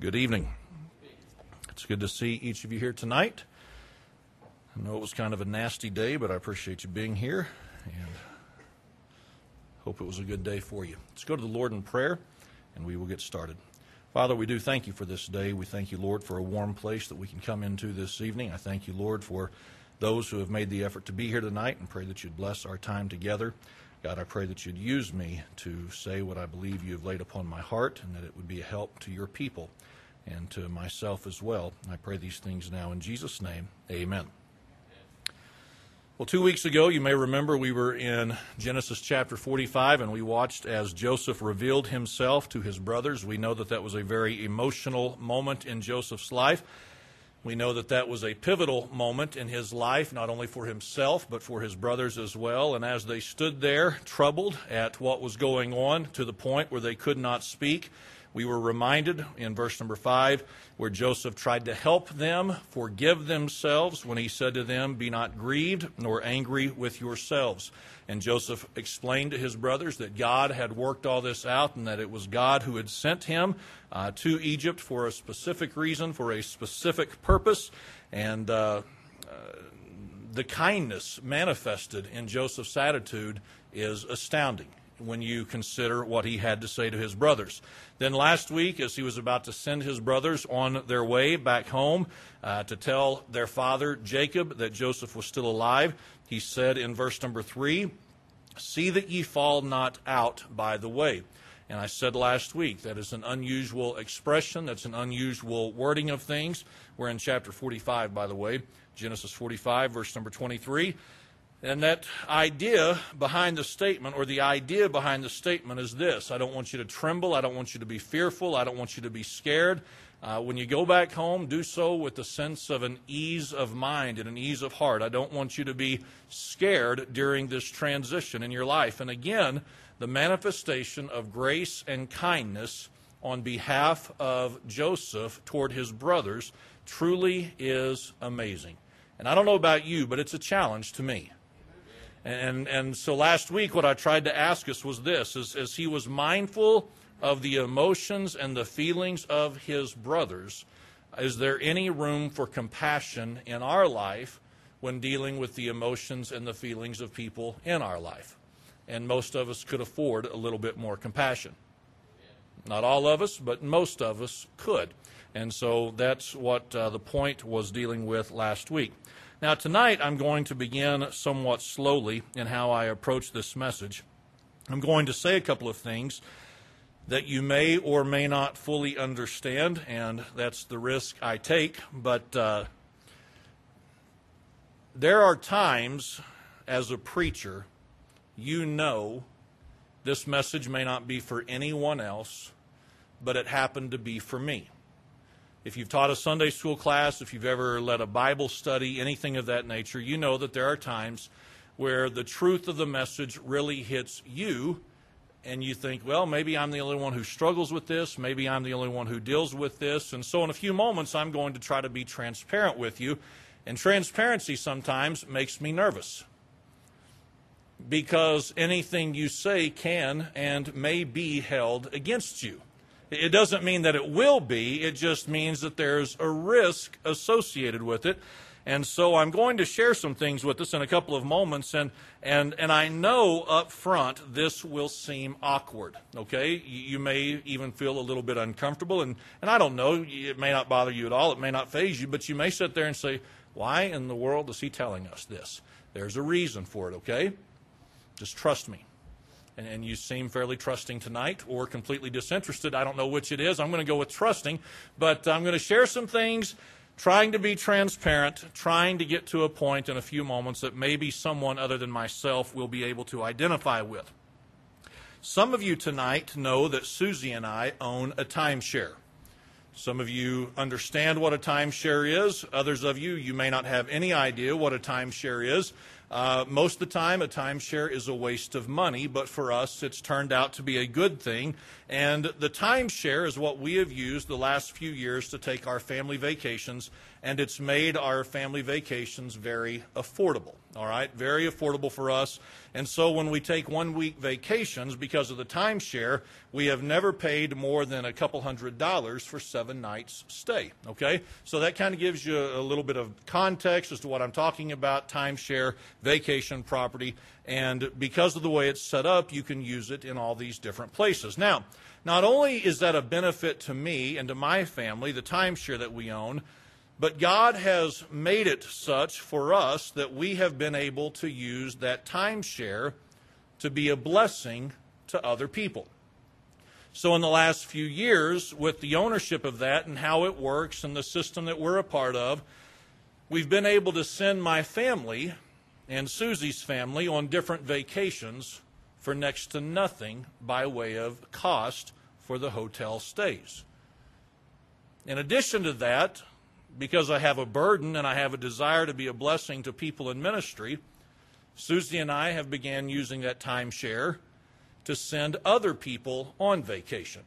Good evening. It's good to see each of you here tonight. I know it was kind of a nasty day, but I appreciate you being here and hope it was a good day for you. Let's go to the Lord in prayer and we will get started. Father, we do thank you for this day. We thank you, Lord, for a warm place that we can come into this evening. I thank you, Lord, for those who have made the effort to be here tonight and pray that you'd bless our time together. God, I pray that you'd use me to say what I believe you have laid upon my heart and that it would be a help to your people and to myself as well. I pray these things now in Jesus' name. Amen. Well, two weeks ago, you may remember we were in Genesis chapter 45 and we watched as Joseph revealed himself to his brothers. We know that that was a very emotional moment in Joseph's life. We know that that was a pivotal moment in his life, not only for himself, but for his brothers as well. And as they stood there, troubled at what was going on to the point where they could not speak, we were reminded in verse number five where Joseph tried to help them forgive themselves when he said to them, Be not grieved nor angry with yourselves. And Joseph explained to his brothers that God had worked all this out and that it was God who had sent him uh, to Egypt for a specific reason, for a specific purpose. And uh, uh, the kindness manifested in Joseph's attitude is astounding when you consider what he had to say to his brothers. Then last week, as he was about to send his brothers on their way back home uh, to tell their father Jacob that Joseph was still alive, he said in verse number three, See that ye fall not out by the way. And I said last week that is an unusual expression, that's an unusual wording of things. We're in chapter 45, by the way, Genesis 45, verse number 23. And that idea behind the statement, or the idea behind the statement, is this I don't want you to tremble. I don't want you to be fearful. I don't want you to be scared. Uh, when you go back home, do so with the sense of an ease of mind and an ease of heart. I don't want you to be scared during this transition in your life. And again, the manifestation of grace and kindness on behalf of Joseph toward his brothers truly is amazing. And I don't know about you, but it's a challenge to me. And, and so last week, what I tried to ask us was this as, as he was mindful of the emotions and the feelings of his brothers, is there any room for compassion in our life when dealing with the emotions and the feelings of people in our life? And most of us could afford a little bit more compassion. Not all of us, but most of us could. And so that's what uh, the point was dealing with last week. Now, tonight I'm going to begin somewhat slowly in how I approach this message. I'm going to say a couple of things that you may or may not fully understand, and that's the risk I take. But uh, there are times as a preacher, you know this message may not be for anyone else, but it happened to be for me. If you've taught a Sunday school class, if you've ever led a Bible study, anything of that nature, you know that there are times where the truth of the message really hits you and you think, well, maybe I'm the only one who struggles with this, maybe I'm the only one who deals with this. And so, in a few moments, I'm going to try to be transparent with you. And transparency sometimes makes me nervous because anything you say can and may be held against you. It doesn't mean that it will be, it just means that there's a risk associated with it. And so I'm going to share some things with us in a couple of moments, and, and, and I know up front this will seem awkward, okay? You may even feel a little bit uncomfortable, and, and I don't know, it may not bother you at all, it may not faze you, but you may sit there and say, Why in the world is he telling us this? There's a reason for it, okay? Just trust me and, and you seem fairly trusting tonight or completely disinterested. I don't know which it is. I'm going to go with trusting, but I'm going to share some things trying to be transparent, trying to get to a point in a few moments that maybe someone other than myself will be able to identify with. Some of you tonight know that Susie and I own a timeshare. Some of you understand what a timeshare is. Others of you, you may not have any idea what a timeshare is. Uh, most of the time, a timeshare is a waste of money, but for us, it's turned out to be a good thing. And the timeshare is what we have used the last few years to take our family vacations, and it's made our family vacations very affordable. All right, very affordable for us. And so when we take one week vacations because of the timeshare, we have never paid more than a couple hundred dollars for seven nights stay. Okay, so that kind of gives you a little bit of context as to what I'm talking about timeshare, vacation property. And because of the way it's set up, you can use it in all these different places. Now, not only is that a benefit to me and to my family, the timeshare that we own, but God has made it such for us that we have been able to use that timeshare to be a blessing to other people. So, in the last few years, with the ownership of that and how it works and the system that we're a part of, we've been able to send my family and Susie's family on different vacations for next to nothing by way of cost for the hotel stays. In addition to that, because I have a burden and I have a desire to be a blessing to people in ministry, Susie and I have began using that timeshare to send other people on vacation.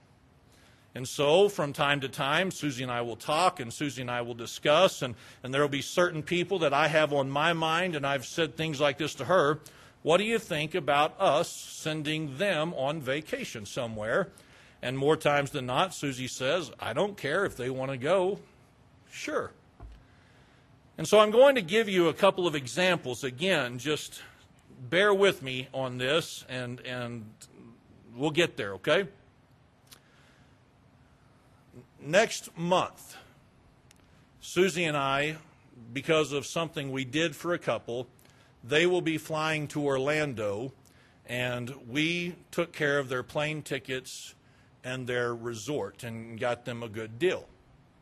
And so, from time to time, Susie and I will talk and Susie and I will discuss, and, and there will be certain people that I have on my mind, and I've said things like this to her What do you think about us sending them on vacation somewhere? And more times than not, Susie says, I don't care if they want to go. Sure. And so I'm going to give you a couple of examples. Again, just bear with me on this, and, and we'll get there, okay? Next month, Susie and I, because of something we did for a couple, they will be flying to Orlando, and we took care of their plane tickets and their resort and got them a good deal.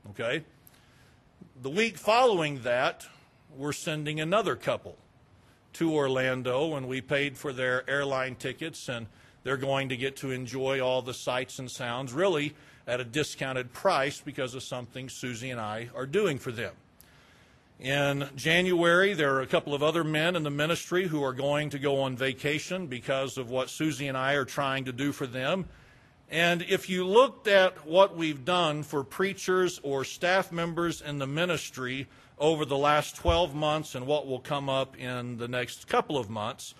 Okay? The week following that, we're sending another couple to Orlando, and we paid for their airline tickets, and they're going to get to enjoy all the sights and sounds. Really, at a discounted price because of something Susie and I are doing for them. In January, there are a couple of other men in the ministry who are going to go on vacation because of what Susie and I are trying to do for them. And if you looked at what we've done for preachers or staff members in the ministry over the last 12 months and what will come up in the next couple of months,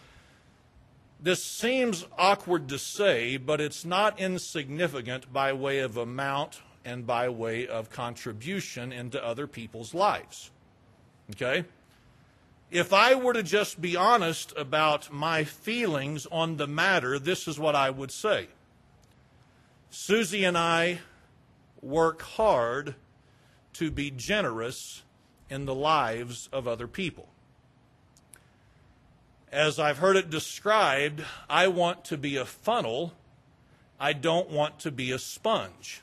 this seems awkward to say, but it's not insignificant by way of amount and by way of contribution into other people's lives. Okay? If I were to just be honest about my feelings on the matter, this is what I would say. Susie and I work hard to be generous in the lives of other people as I've heard it described, I want to be a funnel. I don't want to be a sponge.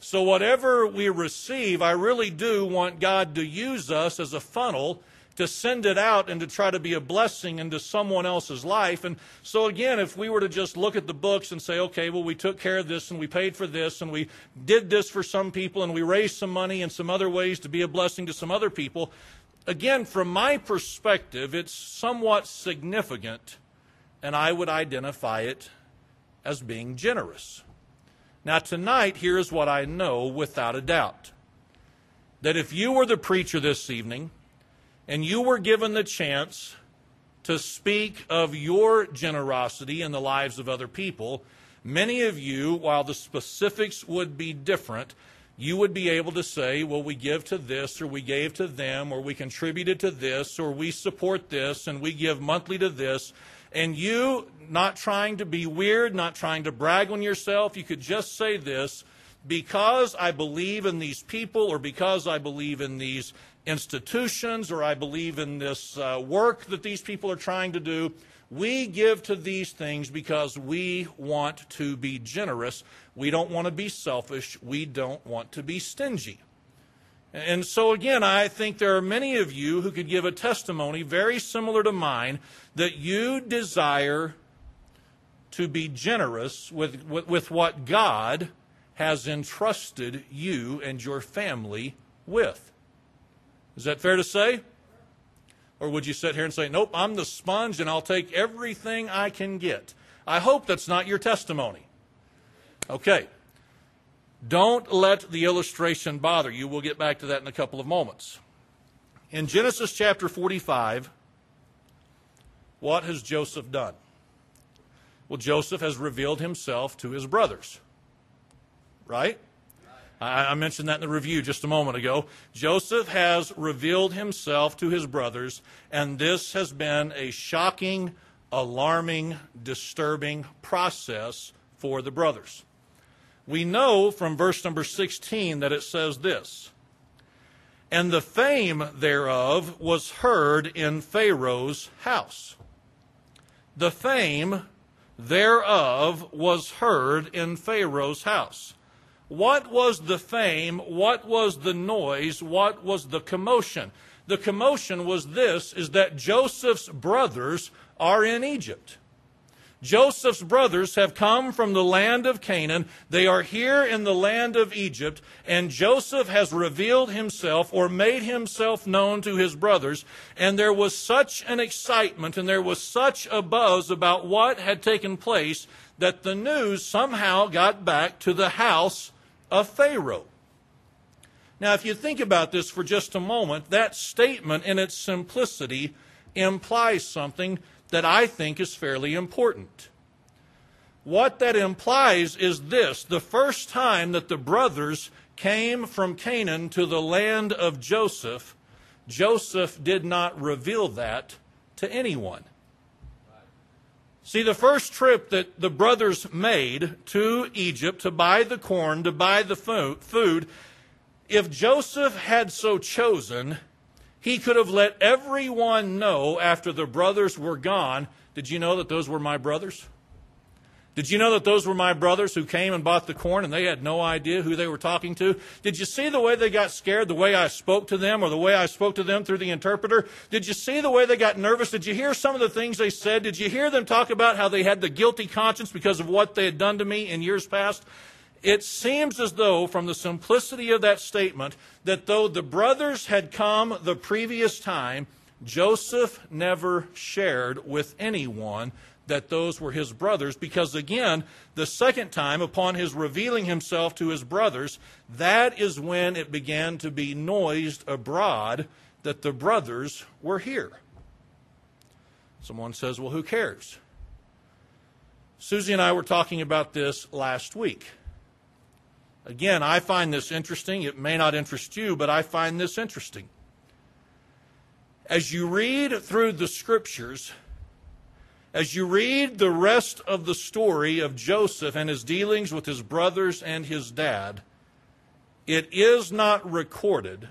So, whatever we receive, I really do want God to use us as a funnel to send it out and to try to be a blessing into someone else's life. And so, again, if we were to just look at the books and say, okay, well, we took care of this and we paid for this and we did this for some people and we raised some money in some other ways to be a blessing to some other people, again, from my perspective, it's somewhat significant, and I would identify it as being generous. Now, tonight, here's what I know without a doubt that if you were the preacher this evening and you were given the chance to speak of your generosity in the lives of other people, many of you, while the specifics would be different, you would be able to say, well, we give to this, or we gave to them, or we contributed to this, or we support this, and we give monthly to this. And you, not trying to be weird, not trying to brag on yourself, you could just say this because I believe in these people, or because I believe in these institutions, or I believe in this uh, work that these people are trying to do, we give to these things because we want to be generous. We don't want to be selfish. We don't want to be stingy. And so, again, I think there are many of you who could give a testimony very similar to mine that you desire to be generous with, with, with, what God has entrusted you and your family with. Is that fair to say? Or would you sit here and say, nope, I'm the sponge and I'll take everything I can get? I hope that's not your testimony. Okay. Don't let the illustration bother you. We'll get back to that in a couple of moments. In Genesis chapter 45, what has Joseph done? Well, Joseph has revealed himself to his brothers. Right? I, mentioned that in the review just a moment ago. Joseph has revealed himself to his brothers, and this has been a shocking, alarming, disturbing process for the brothers. We know from verse number 16 that it says this And the fame thereof was heard in Pharaoh's house. The fame thereof was heard in Pharaoh's house. What was the fame? What was the noise? What was the commotion? The commotion was this is that Joseph's brothers are in Egypt. Joseph's brothers have come from the land of Canaan. They are here in the land of Egypt, and Joseph has revealed himself or made himself known to his brothers. And there was such an excitement and there was such a buzz about what had taken place that the news somehow got back to the house of Pharaoh. Now, if you think about this for just a moment, that statement in its simplicity implies something that I think is fairly important. What that implies is this the first time that the brothers came from Canaan to the land of Joseph, Joseph did not reveal that to anyone. See, the first trip that the brothers made to Egypt to buy the corn, to buy the food, if Joseph had so chosen, he could have let everyone know after the brothers were gone. Did you know that those were my brothers? Did you know that those were my brothers who came and bought the corn and they had no idea who they were talking to? Did you see the way they got scared, the way I spoke to them, or the way I spoke to them through the interpreter? Did you see the way they got nervous? Did you hear some of the things they said? Did you hear them talk about how they had the guilty conscience because of what they had done to me in years past? It seems as though, from the simplicity of that statement, that though the brothers had come the previous time, Joseph never shared with anyone that those were his brothers, because again, the second time, upon his revealing himself to his brothers, that is when it began to be noised abroad that the brothers were here. Someone says, Well, who cares? Susie and I were talking about this last week. Again, I find this interesting. It may not interest you, but I find this interesting. As you read through the scriptures, as you read the rest of the story of Joseph and his dealings with his brothers and his dad, it is not recorded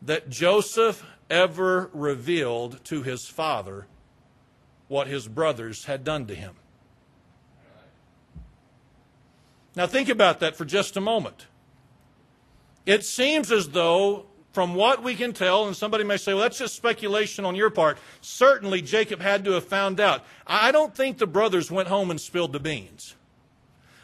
that Joseph ever revealed to his father what his brothers had done to him. Now, think about that for just a moment. It seems as though, from what we can tell, and somebody may say, well, that's just speculation on your part. Certainly, Jacob had to have found out. I don't think the brothers went home and spilled the beans.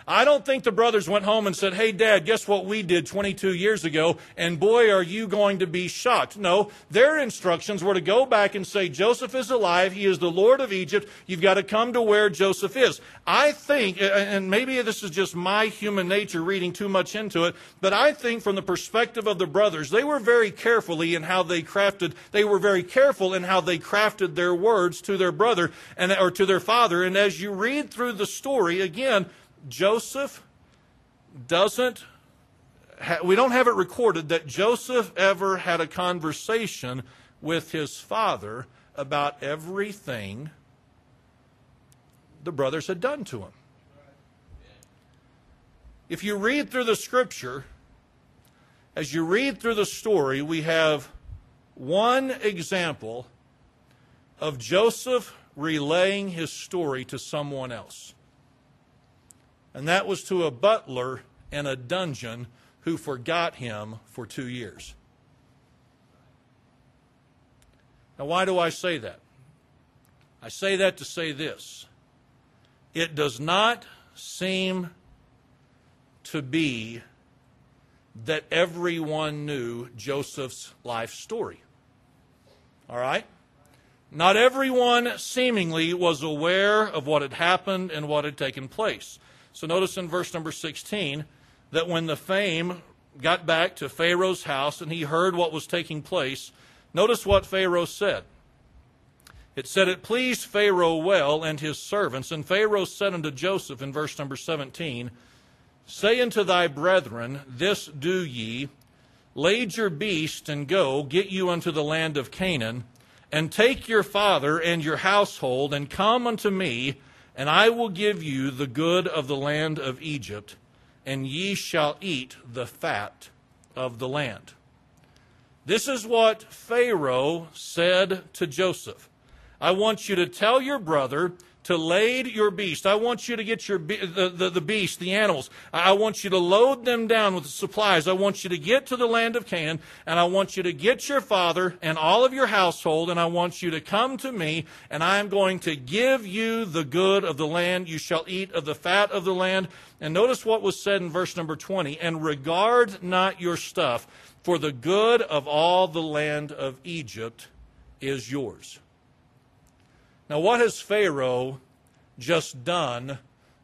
I don't think the brothers went home and said, Hey, Dad, guess what we did 22 years ago? And boy, are you going to be shocked. No, their instructions were to go back and say, Joseph is alive. He is the Lord of Egypt. You've got to come to where Joseph is. I think, and maybe this is just my human nature reading too much into it, but I think from the perspective of the brothers, they were very carefully in how they crafted, they were very careful in how they crafted their words to their brother and, or to their father. And as you read through the story, again, Joseph doesn't, ha- we don't have it recorded that Joseph ever had a conversation with his father about everything the brothers had done to him. If you read through the scripture, as you read through the story, we have one example of Joseph relaying his story to someone else and that was to a butler in a dungeon who forgot him for two years. Now, why do I say that? I say that to say this it does not seem to be that everyone knew Joseph's life story. All right? Not everyone seemingly was aware of what had happened and what had taken place. So notice in verse number 16 that when the fame got back to Pharaoh's house and he heard what was taking place, notice what Pharaoh said. It said, It pleased Pharaoh well and his servants. And Pharaoh said unto Joseph in verse number 17, Say unto thy brethren, This do ye, Lade your beast and go, get you unto the land of Canaan, and take your father and your household, and come unto me, and I will give you the good of the land of Egypt, and ye shall eat the fat of the land. This is what Pharaoh said to Joseph. I want you to tell your brother to lade your beast. I want you to get your the, the, the beast, the animals. I want you to load them down with supplies. I want you to get to the land of Canaan, and I want you to get your father and all of your household, and I want you to come to me, and I am going to give you the good of the land. You shall eat of the fat of the land. And notice what was said in verse number 20, and regard not your stuff, for the good of all the land of Egypt is yours. Now, what has Pharaoh just done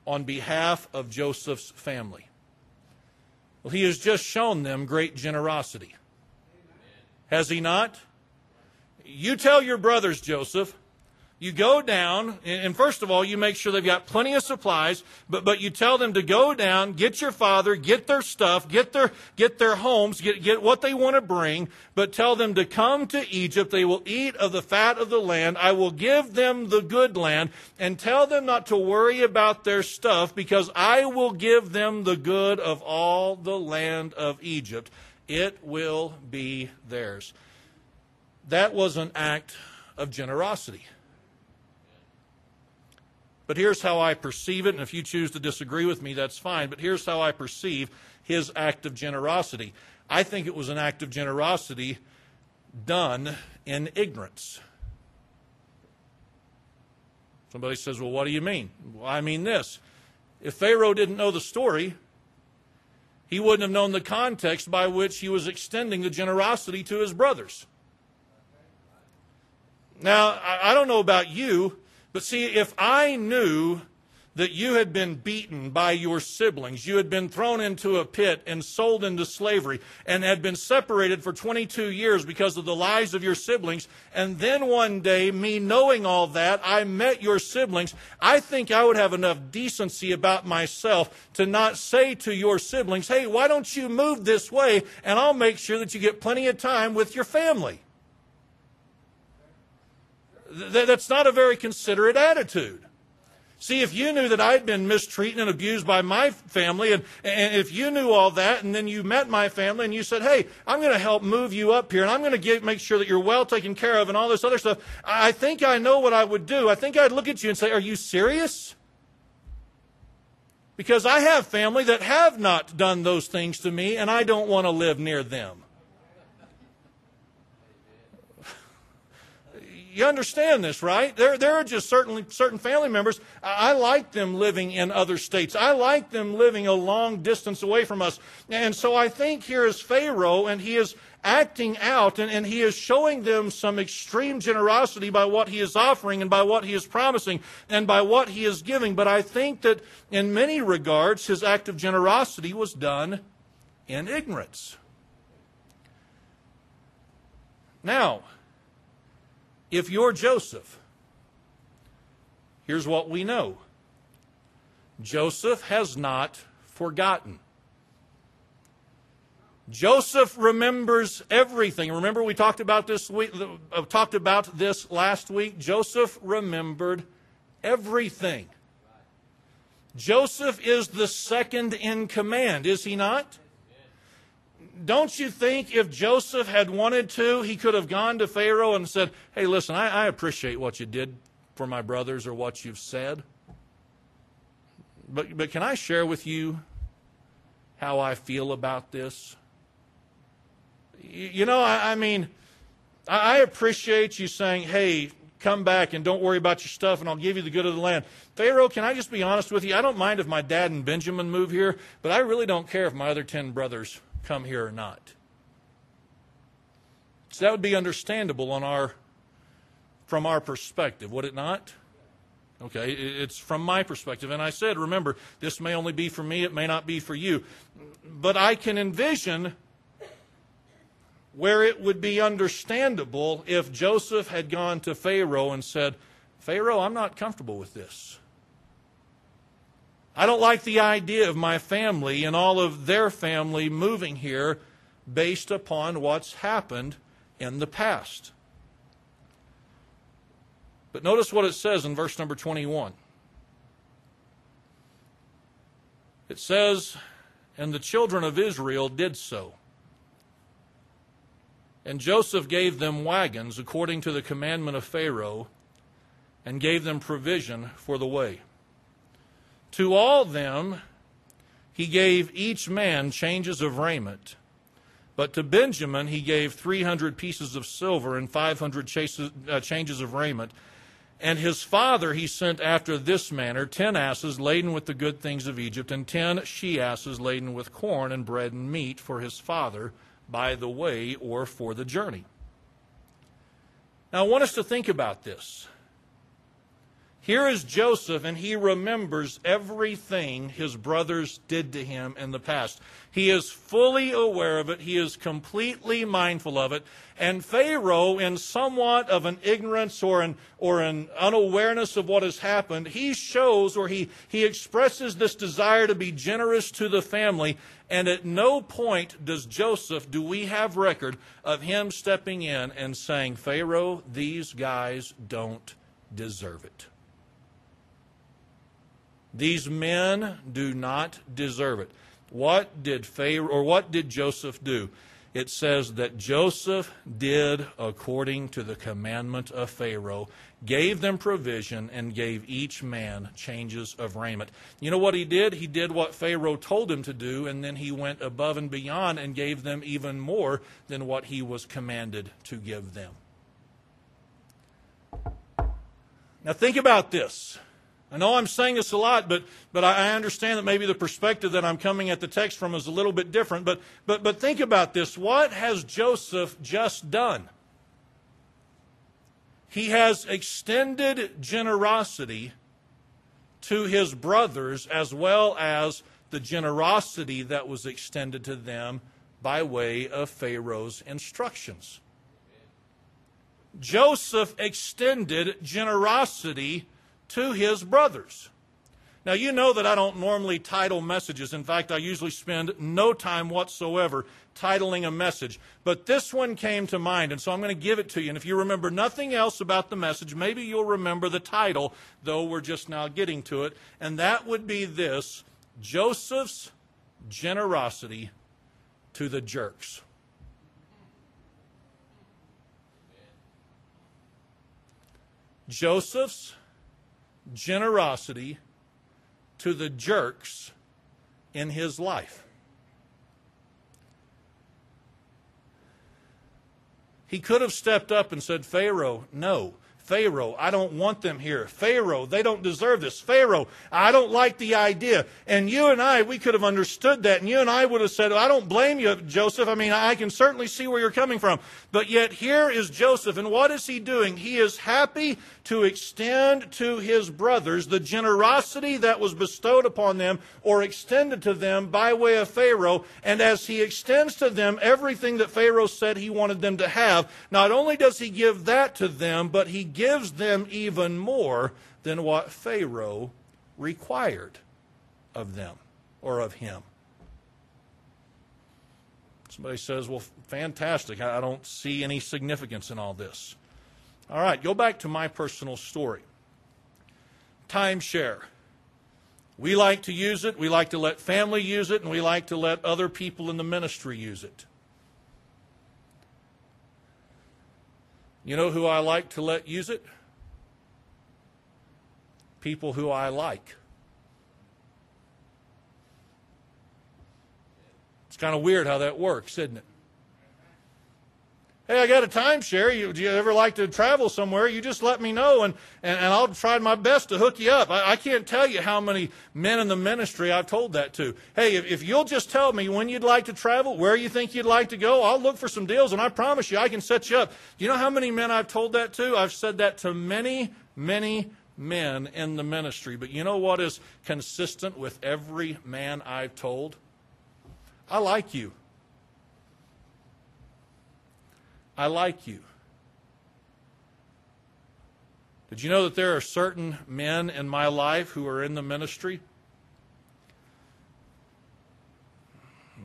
on behalf of Joseph's family? Well, he has just shown them great generosity. Has he not? You tell your brothers, Joseph, you go down, and first of all, you make sure they've got plenty of supplies, but, but you tell them to go down, get your father, get their stuff, get their, get their homes, get, get what they want to bring, but tell them to come to Egypt. They will eat of the fat of the land. I will give them the good land, and tell them not to worry about their stuff, because I will give them the good of all the land of Egypt. It will be theirs. That was an act of generosity. But here's how I perceive it, and if you choose to disagree with me, that's fine. But here's how I perceive his act of generosity. I think it was an act of generosity done in ignorance. Somebody says, Well, what do you mean? Well, I mean this. If Pharaoh didn't know the story, he wouldn't have known the context by which he was extending the generosity to his brothers. Now, I don't know about you, but see, if I knew that you had been beaten by your siblings, you had been thrown into a pit and sold into slavery, and had been separated for 22 years because of the lies of your siblings, and then one day, me knowing all that, I met your siblings, I think I would have enough decency about myself to not say to your siblings, hey, why don't you move this way, and I'll make sure that you get plenty of time with your family. That's not a very considerate attitude. See, if you knew that I'd been mistreated and abused by my family, and, and if you knew all that, and then you met my family and you said, hey, I'm going to help move you up here, and I'm going to make sure that you're well taken care of, and all this other stuff, I think I know what I would do. I think I'd look at you and say, are you serious? Because I have family that have not done those things to me, and I don't want to live near them. You understand this, right? There, there are just certainly certain family members. I like them living in other states. I like them living a long distance away from us. And so I think here is Pharaoh, and he is acting out, and, and he is showing them some extreme generosity by what he is offering, and by what he is promising, and by what he is giving. But I think that in many regards, his act of generosity was done in ignorance. Now, if you're Joseph, here's what we know Joseph has not forgotten. Joseph remembers everything. Remember, we talked about this week, uh, talked about this last week. Joseph remembered everything. Joseph is the second in command, is he not? Don't you think if Joseph had wanted to, he could have gone to Pharaoh and said, Hey, listen, I, I appreciate what you did for my brothers or what you've said. But, but can I share with you how I feel about this? You, you know, I, I mean, I, I appreciate you saying, Hey, come back and don't worry about your stuff and I'll give you the good of the land. Pharaoh, can I just be honest with you? I don't mind if my dad and Benjamin move here, but I really don't care if my other 10 brothers come here or not. So that would be understandable on our, from our perspective, would it not? Okay, it's from my perspective. And I said, remember, this may only be for me, it may not be for you. But I can envision where it would be understandable if Joseph had gone to Pharaoh and said, Pharaoh, I'm not comfortable with this. I don't like the idea of my family and all of their family moving here based upon what's happened in the past. But notice what it says in verse number 21. It says, And the children of Israel did so. And Joseph gave them wagons according to the commandment of Pharaoh, and gave them provision for the way. To all them he gave each man changes of raiment. But to Benjamin he gave 300 pieces of silver and 500 chases, uh, changes of raiment. And his father he sent after this manner ten asses laden with the good things of Egypt, and ten she asses laden with corn and bread and meat for his father by the way or for the journey. Now, I want us to think about this. Here is Joseph, and he remembers everything his brothers did to him in the past. He is fully aware of it, he is completely mindful of it. And Pharaoh, in somewhat of an ignorance or an, or an unawareness of what has happened, he shows or he, he expresses this desire to be generous to the family. And at no point does Joseph, do we have record of him stepping in and saying, Pharaoh, these guys don't deserve it. These men do not deserve it. What did Pharaoh or what did Joseph do? It says that Joseph did according to the commandment of Pharaoh, gave them provision, and gave each man changes of raiment. You know what he did? He did what Pharaoh told him to do, and then he went above and beyond and gave them even more than what he was commanded to give them. Now, think about this. I know I'm saying this a lot, but, but I understand that maybe the perspective that I'm coming at the text from is a little bit different. But, but, but think about this. What has Joseph just done? He has extended generosity to his brothers as well as the generosity that was extended to them by way of Pharaoh's instructions. Joseph extended generosity to his brothers. Now, you know that I don't normally title messages. In fact, I usually spend no time whatsoever titling a message. But this one came to mind, and so I'm going to give it to you. And if you remember nothing else about the message, maybe you'll remember the title, though we're just now getting to it. And that would be this Joseph's Generosity to the Jerks. Joseph's generosity to the jerks in his life. He could have stepped up and said, Pharaoh, no. Pharaoh, I don't want them here. Pharaoh, they don't deserve this. Pharaoh, I don't like the idea. And you and I, we could have understood that. And you and I would have said, I don't blame you, Joseph. I mean, I can certainly see where you're coming from. But yet here is Joseph. And what is he doing? He is happy to extend to his brothers the generosity that was bestowed upon them or extended to them by way of Pharaoh. And as he extends to them everything that Pharaoh said he wanted them to have, not only does he give that to them, but he gives them even more than what Pharaoh required of them or of him. Somebody says, Well, fantastic. I don't see any significance in all this. All right, go back to my personal story. Timeshare. We like to use it, we like to let family use it, and we like to let other people in the ministry use it. You know who I like to let use it? People who I like. It's kind of weird how that works, isn't it? Hey, I got a timeshare. You, do you ever like to travel somewhere? You just let me know, and, and, and I'll try my best to hook you up. I, I can't tell you how many men in the ministry I've told that to. Hey, if, if you'll just tell me when you'd like to travel, where you think you'd like to go, I'll look for some deals, and I promise you I can set you up. You know how many men I've told that to? I've said that to many, many men in the ministry. But you know what is consistent with every man I've told? I like you. I like you. Did you know that there are certain men in my life who are in the ministry?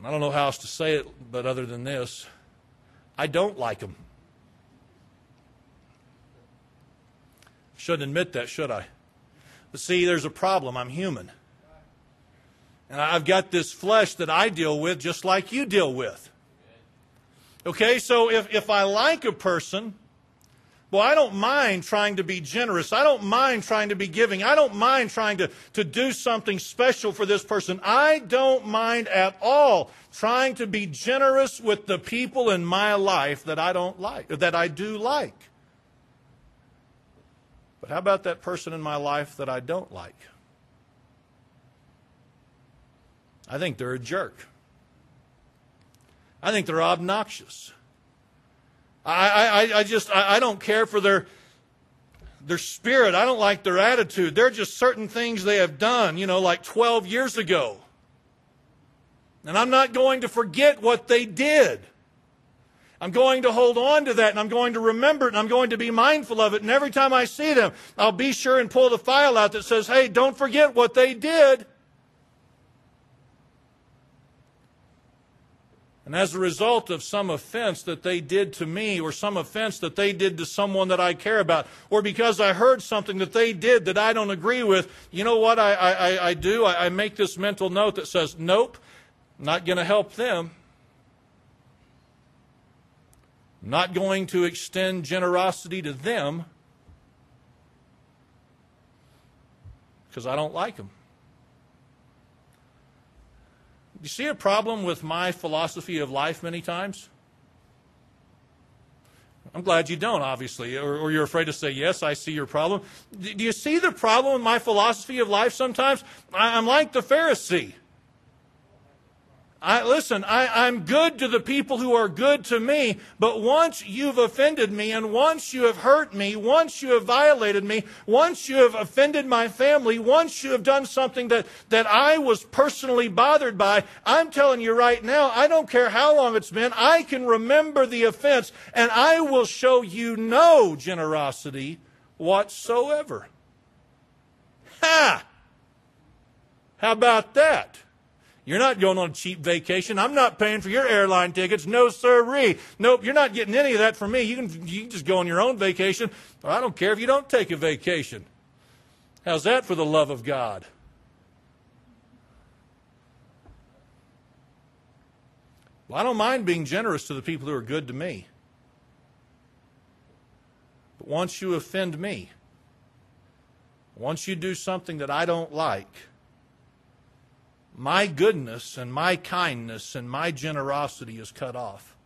I don't know how else to say it, but other than this, I don't like them. Shouldn't admit that, should I? But see, there's a problem. I'm human. And I've got this flesh that I deal with just like you deal with. Okay, so if, if I like a person, well, I don't mind trying to be generous. I don't mind trying to be giving. I don't mind trying to, to do something special for this person. I don't mind at all trying to be generous with the people in my life that I don't like, that I do like. But how about that person in my life that I don't like? I think they're a jerk. I think they're obnoxious. I, I, I just, I, I don't care for their, their spirit. I don't like their attitude. There are just certain things they have done, you know, like 12 years ago. And I'm not going to forget what they did. I'm going to hold on to that and I'm going to remember it and I'm going to be mindful of it. And every time I see them, I'll be sure and pull the file out that says, hey, don't forget what they did. And as a result of some offense that they did to me, or some offense that they did to someone that I care about, or because I heard something that they did that I don't agree with, you know what I, I, I do? I, I make this mental note that says, nope, not going to help them. Not going to extend generosity to them because I don't like them. You see a problem with my philosophy of life many times? I'm glad you don't, obviously, or, or, you're afraid to say, Yes, I see your problem. Do you see the problem with my philosophy of life sometimes? I'm like the Pharisee. I, listen, I, I'm good to the people who are good to me, but once you've offended me and once you have hurt me, once you have violated me, once you have offended my family, once you have done something that, that I was personally bothered by, I'm telling you right now, I don't care how long it's been, I can remember the offense and I will show you no generosity whatsoever. Ha! How about that? You're not going on a cheap vacation. I'm not paying for your airline tickets. No, sirree. Nope, you're not getting any of that from me. You can, you can just go on your own vacation. I don't care if you don't take a vacation. How's that for the love of God? Well, I don't mind being generous to the people who are good to me. But once you offend me, once you do something that I don't like, my goodness and my kindness and my generosity is cut off.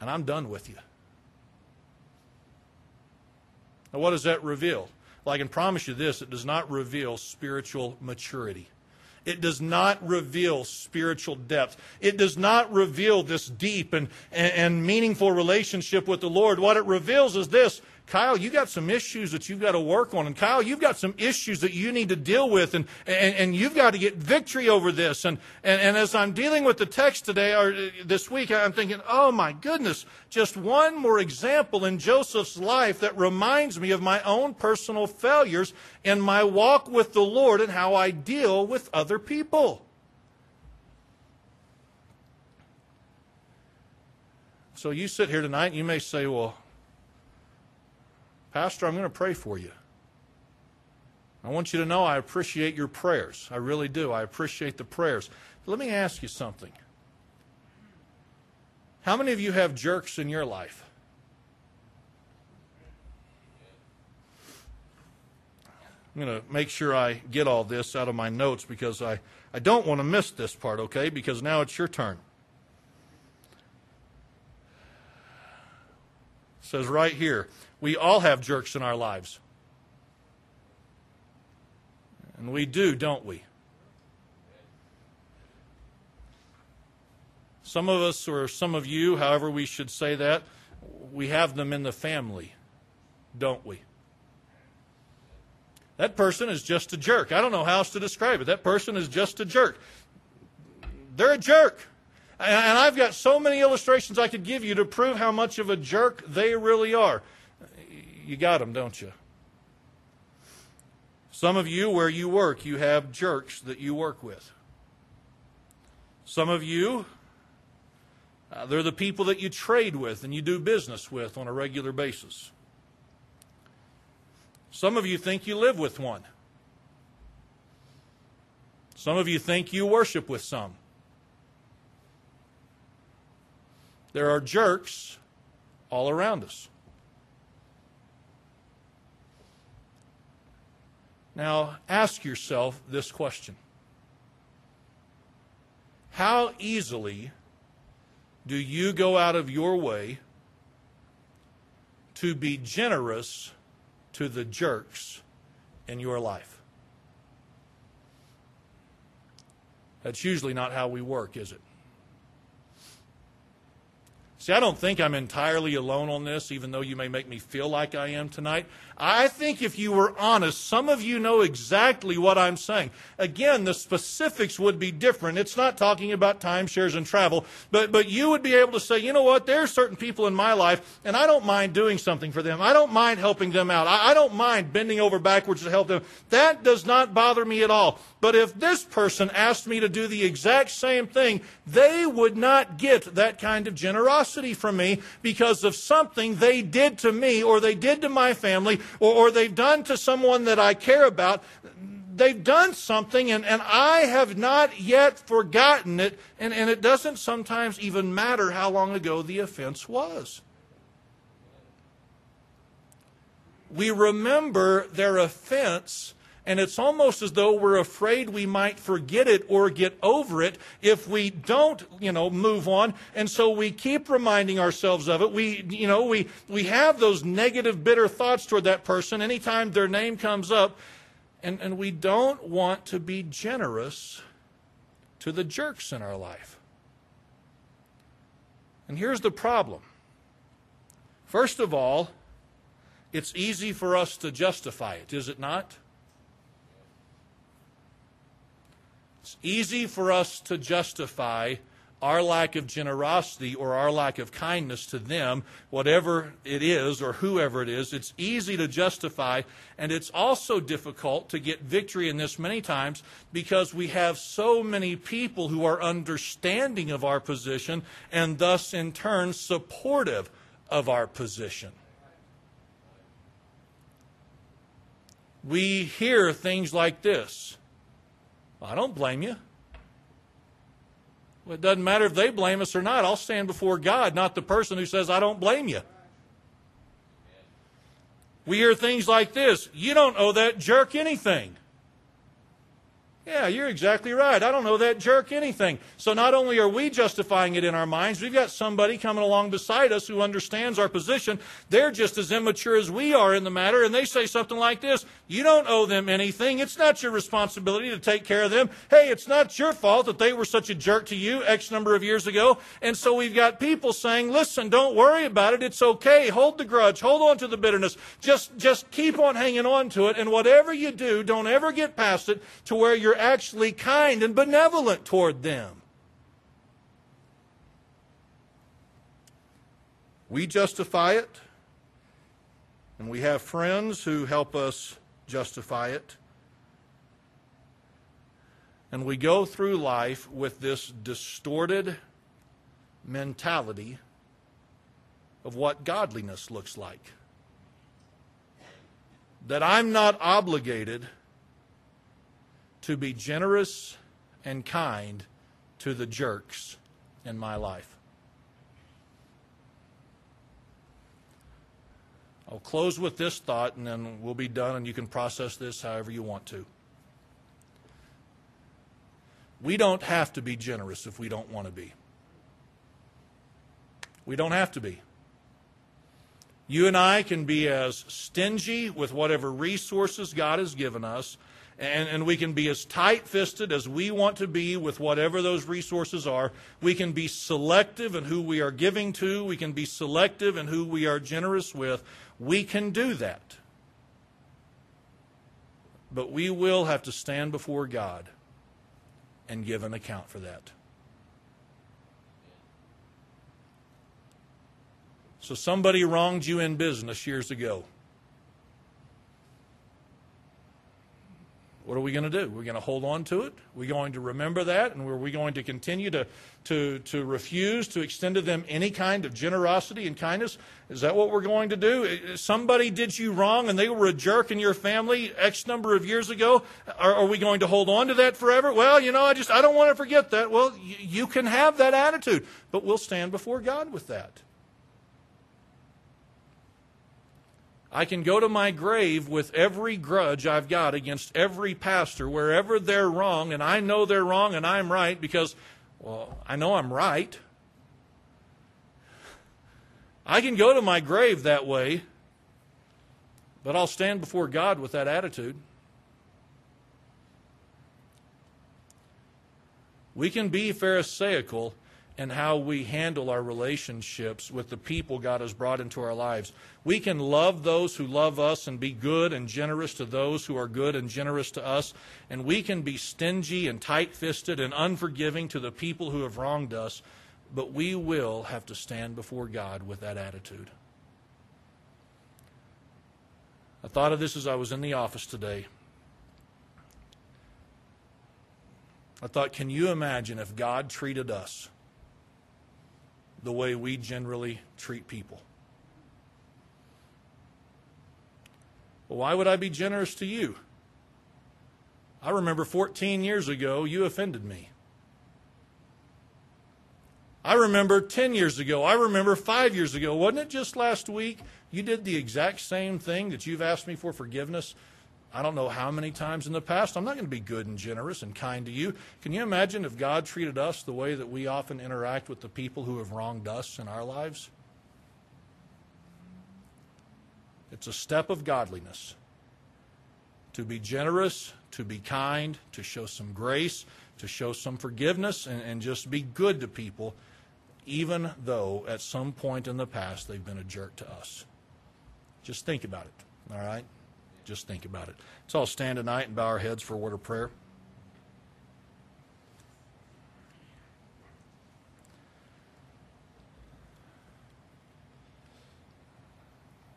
And I'm done with you. Now, what does that reveal? Well, I can promise you this it does not reveal spiritual maturity. It does not reveal spiritual depth. It does not reveal this deep and, and, and meaningful relationship with the Lord. What it reveals is this Kyle, you've got some issues that you've got to work on. And Kyle, you've got some issues that you need to deal with. And, and, and you've got to get victory over this. And, and, and as I'm dealing with the text today or uh, this week, I'm thinking, oh my goodness, just one more example in Joseph's life that reminds me of my own personal failures in my walk with the Lord and how I deal with other people. So you sit here tonight and you may say, well, Pastor, I'm going to pray for you. I want you to know I appreciate your prayers. I really do. I appreciate the prayers. Let me ask you something. How many of you have jerks in your life? I'm going to make sure I get all this out of my notes because I, I don't want to miss this part, okay? Because now it's your turn. It says right here we all have jerks in our lives. And we do, don't we? Some of us, or some of you, however we should say that, we have them in the family, don't we? That person is just a jerk. I don't know how else to describe it. That person is just a jerk. They're a jerk. And I've got so many illustrations I could give you to prove how much of a jerk they really are. You got them, don't you? Some of you, where you work, you have jerks that you work with. Some of you, uh, they're the people that you trade with and you do business with on a regular basis. Some of you think you live with one. Some of you think you worship with some. There are jerks all around us. Now, ask yourself this question How easily do you go out of your way to be generous to the jerks in your life? That's usually not how we work, is it? See, I don't think I'm entirely alone on this, even though you may make me feel like I am tonight. I think if you were honest, some of you know exactly what I'm saying. Again, the specifics would be different. It's not talking about timeshares and travel, but, but you would be able to say, you know what, there are certain people in my life, and I don't mind doing something for them. I don't mind helping them out. I, I don't mind bending over backwards to help them. That does not bother me at all. But if this person asked me to do the exact same thing, they would not get that kind of generosity from me because of something they did to me or they did to my family or, or they've done to someone that I care about. They've done something and, and I have not yet forgotten it, and, and it doesn't sometimes even matter how long ago the offense was. We remember their offense and it's almost as though we're afraid we might forget it or get over it if we don't, you know, move on. And so we keep reminding ourselves of it. We, you know, we, we have those negative, bitter thoughts toward that person anytime their name comes up. And, and we don't want to be generous to the jerks in our life. And here's the problem. First of all, it's easy for us to justify it, is it not? It's easy for us to justify our lack of generosity or our lack of kindness to them, whatever it is or whoever it is. It's easy to justify, and it's also difficult to get victory in this many times because we have so many people who are understanding of our position and thus, in turn, supportive of our position. We hear things like this I don't blame you. Well, it doesn't matter if they blame us or not. I'll stand before God, not the person who says, I don't blame you. We hear things like this You don't owe that jerk anything. Yeah, you're exactly right. I don't know that jerk anything. So not only are we justifying it in our minds, we've got somebody coming along beside us who understands our position. They're just as immature as we are in the matter, and they say something like this You don't owe them anything. It's not your responsibility to take care of them. Hey, it's not your fault that they were such a jerk to you X number of years ago. And so we've got people saying, Listen, don't worry about it. It's okay. Hold the grudge. Hold on to the bitterness. Just, just keep on hanging on to it. And whatever you do, don't ever get past it to where you're actually kind and benevolent toward them. We justify it, and we have friends who help us justify it. And we go through life with this distorted mentality of what godliness looks like. That I'm not obligated to be generous and kind to the jerks in my life. I'll close with this thought and then we'll be done and you can process this however you want to. We don't have to be generous if we don't want to be. We don't have to be. You and I can be as stingy with whatever resources God has given us and, and we can be as tight fisted as we want to be with whatever those resources are. We can be selective in who we are giving to, we can be selective in who we are generous with. We can do that. But we will have to stand before God and give an account for that. So somebody wronged you in business years ago. What are we going to do? We're going to hold on to it. We're going to remember that, and are we going to continue to, to, to refuse to extend to them any kind of generosity and kindness? Is that what we're going to do? Somebody did you wrong and they were a jerk in your family X number of years ago. Are, are we going to hold on to that forever? Well, you know, I just I don't want to forget that. Well, you, you can have that attitude, but we'll stand before God with that. I can go to my grave with every grudge I've got against every pastor wherever they're wrong, and I know they're wrong and I'm right because, well, I know I'm right. I can go to my grave that way, but I'll stand before God with that attitude. We can be Pharisaical and how we handle our relationships with the people God has brought into our lives. We can love those who love us and be good and generous to those who are good and generous to us. And we can be stingy and tight fisted and unforgiving to the people who have wronged us. But we will have to stand before God with that attitude. I thought of this as I was in the office today. I thought, can you imagine if God treated us? The way we generally treat people. Well, why would I be generous to you? I remember 14 years ago, you offended me. I remember 10 years ago. I remember five years ago. Wasn't it just last week? You did the exact same thing that you've asked me for forgiveness I don't know how many times in the past. I'm not going to be good and generous and kind to you. Can you imagine if God treated us the way that we often interact with the people who have wronged us in our lives? It's a step of godliness to be generous, to be kind, to show some grace, to show some forgiveness, and, and just be good to people, even though at some point in the past they've been a jerk to us. Just think about it, all right? Just think about it. Let's all stand tonight and bow our heads for a word of prayer.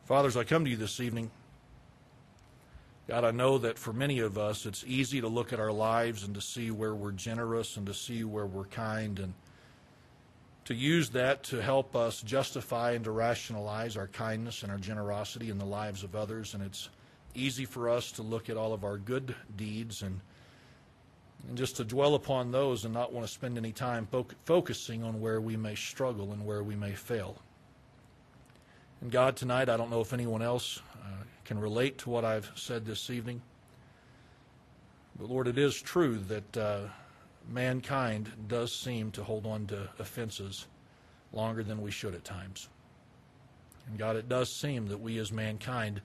Fathers, I come to you this evening. God, I know that for many of us, it's easy to look at our lives and to see where we're generous and to see where we're kind and to use that to help us justify and to rationalize our kindness and our generosity in the lives of others. And it's easy for us to look at all of our good deeds and and just to dwell upon those and not want to spend any time focusing on where we may struggle and where we may fail. And God, tonight, I don't know if anyone else uh, can relate to what I've said this evening. But Lord, it is true that uh, mankind does seem to hold on to offenses longer than we should at times. And God, it does seem that we as mankind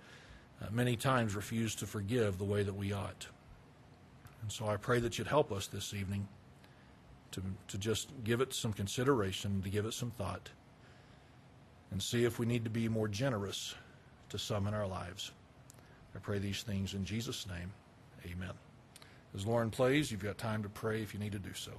uh, many times refuse to forgive the way that we ought. And so I pray that you'd help us this evening to, to just give it some consideration, to give it some thought, and see if we need to be more generous to some in our lives. I pray these things in Jesus' name. Amen. As Lauren plays, you've got time to pray if you need to do so.